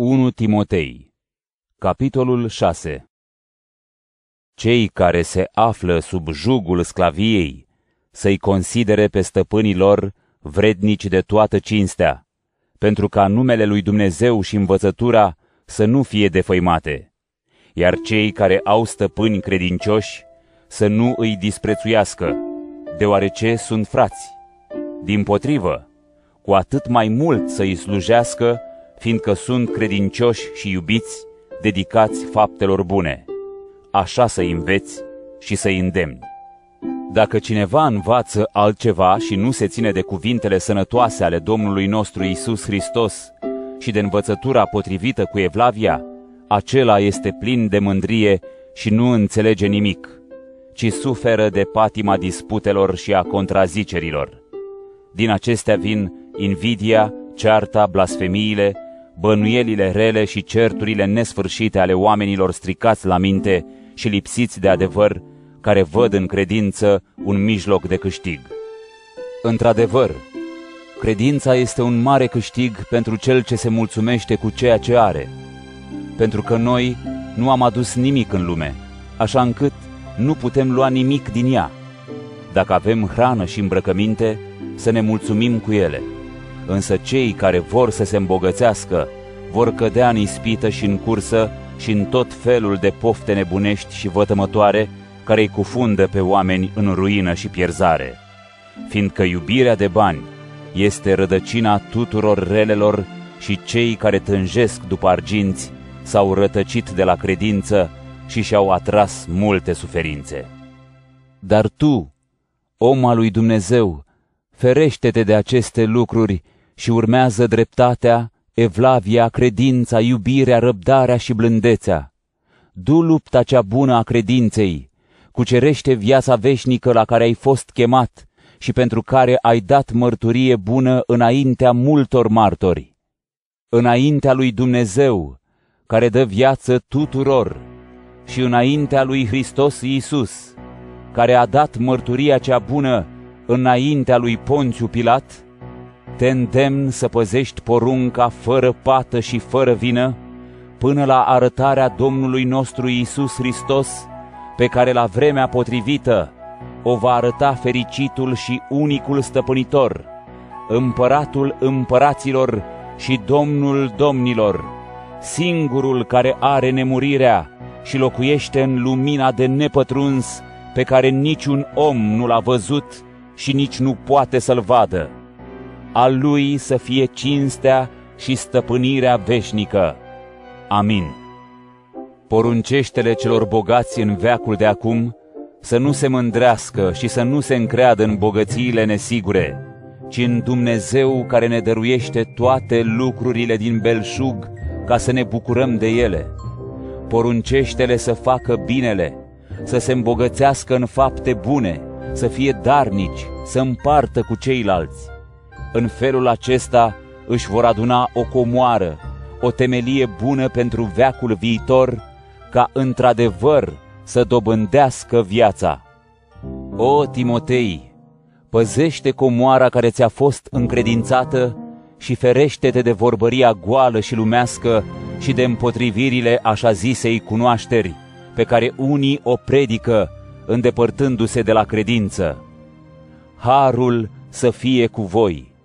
1 Timotei Capitolul 6 Cei care se află sub jugul sclaviei să-i considere pe stăpânii lor vrednici de toată cinstea, pentru ca numele lui Dumnezeu și învățătura să nu fie defăimate, iar cei care au stăpâni credincioși să nu îi disprețuiască, deoarece sunt frați. Din potrivă, cu atât mai mult să îi slujească, fiindcă sunt credincioși și iubiți, dedicați faptelor bune. Așa să-i înveți și să-i îndemni. Dacă cineva învață altceva și nu se ține de cuvintele sănătoase ale Domnului nostru Isus Hristos și de învățătura potrivită cu Evlavia, acela este plin de mândrie și nu înțelege nimic, ci suferă de patima disputelor și a contrazicerilor. Din acestea vin invidia, cearta, blasfemiile, bănuielile rele și certurile nesfârșite ale oamenilor stricați la minte și lipsiți de adevăr, care văd în credință un mijloc de câștig. Într-adevăr, credința este un mare câștig pentru cel ce se mulțumește cu ceea ce are, pentru că noi nu am adus nimic în lume, așa încât nu putem lua nimic din ea. Dacă avem hrană și îmbrăcăminte, să ne mulțumim cu ele însă cei care vor să se îmbogățească vor cădea în ispită și în cursă și în tot felul de pofte nebunești și vătămătoare care îi cufundă pe oameni în ruină și pierzare. Fiindcă iubirea de bani este rădăcina tuturor relelor și cei care tânjesc după arginți s-au rătăcit de la credință și și-au atras multe suferințe. Dar tu, om al lui Dumnezeu, ferește-te de aceste lucruri și urmează dreptatea, evlavia, credința, iubirea, răbdarea și blândețea. Du lupta cea bună a credinței, cucerește viața veșnică la care ai fost chemat și pentru care ai dat mărturie bună înaintea multor martori. Înaintea lui Dumnezeu, care dă viață tuturor, și înaintea lui Hristos Iisus, care a dat mărturia cea bună înaintea lui Ponțiu Pilat, te îndemn să păzești porunca fără pată și fără vină, până la arătarea Domnului nostru Isus Hristos, pe care la vremea potrivită o va arăta fericitul și unicul stăpânitor, împăratul împăraților și Domnul domnilor, singurul care are nemurirea și locuiește în lumina de nepătruns pe care niciun om nu l-a văzut și nici nu poate să-l vadă al lui să fie cinstea și stăpânirea veșnică. Amin. Poruncește-le celor bogați în veacul de acum să nu se mândrească și să nu se încreadă în bogățiile nesigure, ci în Dumnezeu care ne dăruiește toate lucrurile din belșug ca să ne bucurăm de ele. Poruncește-le să facă binele, să se îmbogățească în fapte bune, să fie darnici, să împartă cu ceilalți în felul acesta își vor aduna o comoară, o temelie bună pentru veacul viitor, ca într-adevăr să dobândească viața. O, Timotei, păzește comoara care ți-a fost încredințată și ferește-te de vorbăria goală și lumească și de împotrivirile așa zisei cunoașteri, pe care unii o predică, îndepărtându-se de la credință. Harul să fie cu voi!